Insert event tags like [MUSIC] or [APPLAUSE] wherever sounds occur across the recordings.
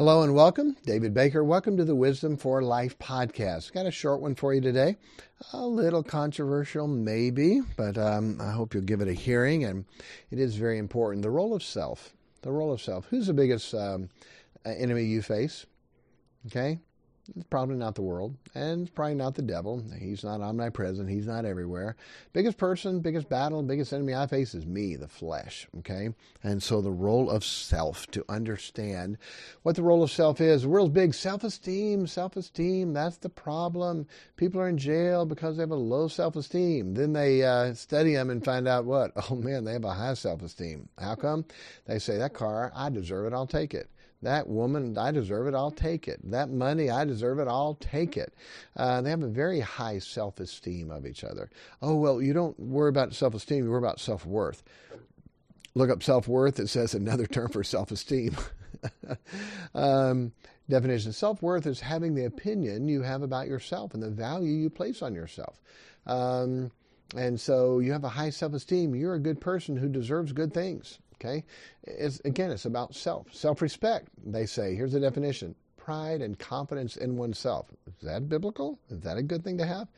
Hello and welcome. David Baker. Welcome to the Wisdom for Life podcast. Got a short one for you today. A little controversial, maybe, but um, I hope you'll give it a hearing. And it is very important. The role of self. The role of self. Who's the biggest um, enemy you face? Okay. It's probably not the world, and it's probably not the devil. He's not omnipresent. He's not everywhere. Biggest person, biggest battle, biggest enemy I face is me, the flesh. Okay, and so the role of self to understand what the role of self is. The world's big self-esteem, self-esteem. That's the problem. People are in jail because they have a low self-esteem. Then they uh, study them and find out what? [LAUGHS] Oh man, they have a high self-esteem. How come? They say that car, I deserve it. I'll take it. That woman, I deserve it, I'll take it. That money, I deserve it, I'll take it. Uh, they have a very high self esteem of each other. Oh, well, you don't worry about self esteem, you worry about self worth. Look up self worth, it says another term for self esteem. [LAUGHS] um, definition self worth is having the opinion you have about yourself and the value you place on yourself. Um, and so you have a high self esteem, you're a good person who deserves good things. Okay? It's, again, it's about self. Self respect, they say. Here's the definition pride and confidence in oneself. Is that biblical? Is that a good thing to have?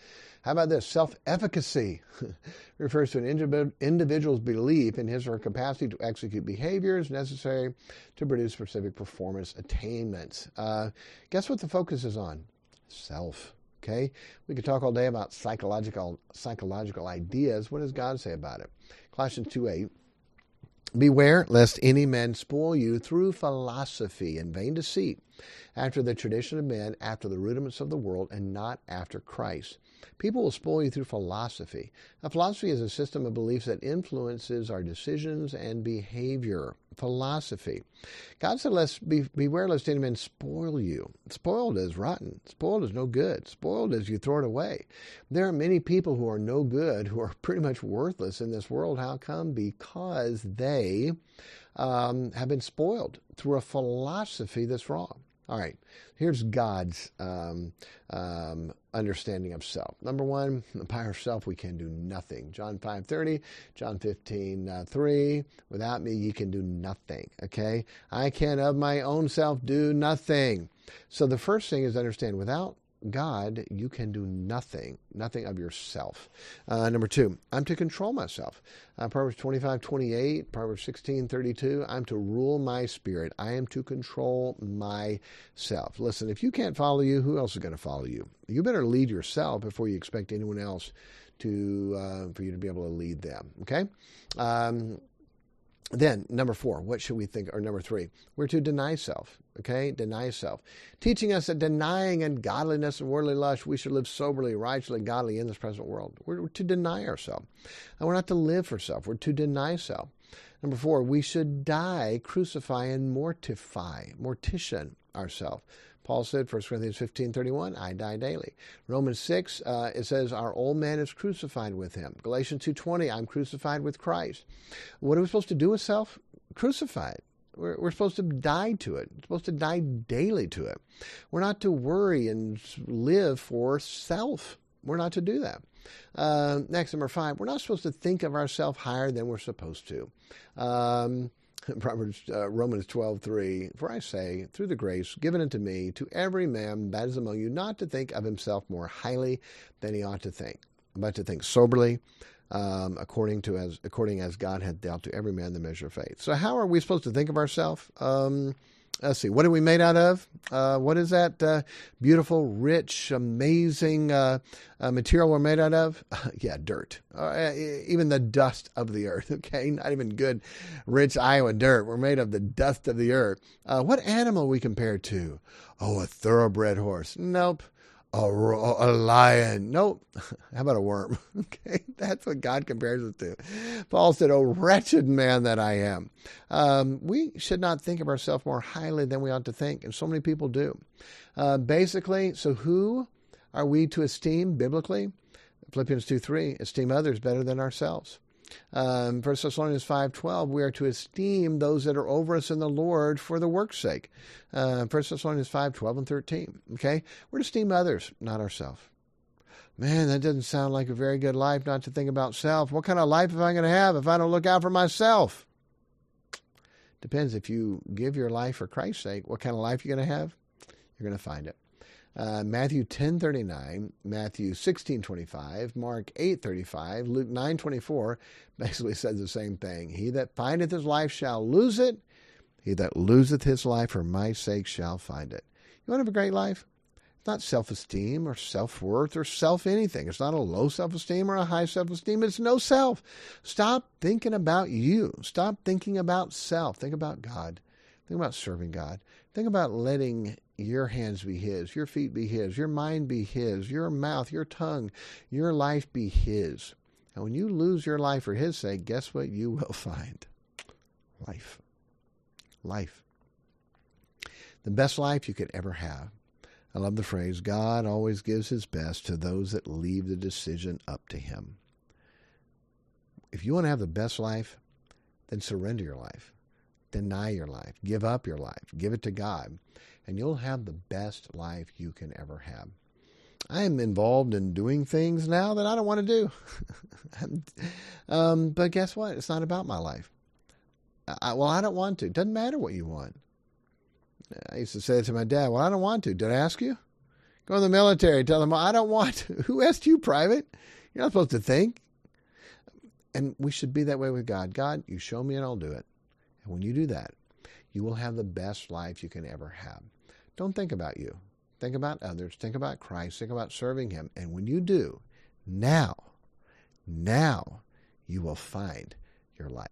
How about this? Self efficacy [LAUGHS] refers to an individual's belief in his or her capacity to execute behaviors necessary to produce specific performance attainments. Uh, guess what the focus is on? Self. Okay? We could talk all day about psychological psychological ideas. What does God say about it? Colossians 2 8 Beware lest any man spoil you through philosophy and vain deceit, after the tradition of men, after the rudiments of the world, and not after Christ. People will spoil you through philosophy. A philosophy is a system of beliefs that influences our decisions and behavior. Philosophy. God said, lest, be, Beware lest any man spoil you. Spoiled is rotten. Spoiled is no good. Spoiled is you throw it away. There are many people who are no good, who are [LAUGHS] pretty much worthless in this world. How come? Because they um, have been spoiled through a philosophy that's wrong. All right, here's God's um, um, understanding of self. Number one, by ourselves we can do nothing. John 5.30, John 15, uh, 3, without me you can do nothing, okay? I can of my own self do nothing. So the first thing is understand, without God, you can do nothing, nothing of yourself. Uh, number two, I'm to control myself. Uh, Proverbs 25, 28, Proverbs 16, 32, I'm to rule my spirit. I am to control myself. Listen, if you can't follow you, who else is going to follow you? You better lead yourself before you expect anyone else to uh, for you to be able to lead them. Okay. Um, then, number four, what should we think? Or number three, we're to deny self. Okay, deny self. Teaching us that denying ungodliness and worldly lust, we should live soberly, righteously, godly in this present world. We're to deny ourselves. And we're not to live for self, we're to deny self. Number four, we should die, crucify, and mortify, mortician ourselves. Paul said, 1 Corinthians 15 31, I die daily. Romans 6, uh, it says, Our old man is crucified with him. Galatians 2.20, I'm crucified with Christ. What are we supposed to do with self? Crucify it. We're, we're supposed to die to it. We're supposed to die daily to it. We're not to worry and live for self. We're not to do that. Uh, next, number five, we're not supposed to think of ourselves higher than we're supposed to. Um, [LAUGHS] Proverbs, uh, Romans 12, 3, For I say, through the grace given unto me, to every man that is among you, not to think of himself more highly than he ought to think, but to think soberly, um, according to as according as God hath dealt to every man the measure of faith. So, how are we supposed to think of ourselves? Um, let's see, what are we made out of? Uh, what is that uh, beautiful, rich, amazing uh, uh material we're made out of? [LAUGHS] yeah, dirt. Uh, even the dust of the earth, [LAUGHS] okay? Not even good, rich Iowa dirt. We're made of the dust of the earth. Uh, what animal we compare to? Oh, a thoroughbred horse. Nope a, a lion. Nope. [LAUGHS] How about a worm? [LAUGHS] okay, that's what God compares us to. Paul said, "Oh wretched man that I am." Um, we should not think of ourselves more highly than we ought to think, and so many people do. Uh, basically, so who are we to esteem biblically? Philippians two three: esteem others better than ourselves. Um, 1 Thessalonians 5.12, we are to esteem those that are over us in the Lord for the work's sake. Uh, 1 Thessalonians 5.12 and 13, okay? We're to esteem others, not ourselves. Man, that doesn't sound like a very good life not to think about self. What kind of life am I going to have if I don't look out for myself? Depends if you give your life for Christ's sake, what kind of life you're going to have? You're going to find it. Uh, Matthew 10:39, Matthew 16:25, Mark 8:35, Luke 9:24 [LAUGHS] basically says the same thing. He that findeth his life shall lose it. He that loseth his life for my sake shall find it. You want to have a great life? It's not self-esteem or self-worth or self anything. It's not a low self-esteem or a high self-esteem. It's no self. Stop thinking about you. Stop thinking about self. Think about God. Think about serving God. Think about letting your hands be His, your feet be His, your mind be His, your mouth, your tongue, your life be His. And when you lose your life for His sake, guess what you will [LAUGHS] find? Life. Life. The best life you could ever have. I love the phrase God always gives His best to those that leave the decision up to Him. If you want to have the best life, then surrender your life deny your life, give up your life, give it to God, and you'll have the best life you can ever have. I am involved in doing things now that I don't want to do. [LAUGHS] um, but guess what? It's not about my life. I, well, I don't want to. It doesn't matter what you want. I used to say to my dad. Well, I don't want to. Did I ask you? Go in the military. Tell them, I don't want to. [LAUGHS] Who asked you, private? You're not supposed to think. And we should be that way with God. God, you show me and I'll do it. And when you do that, you will have the best life you can ever have. Don't think about you. Think about others. Think about Christ. Think about serving Him. And when you do, now, now you will find your life.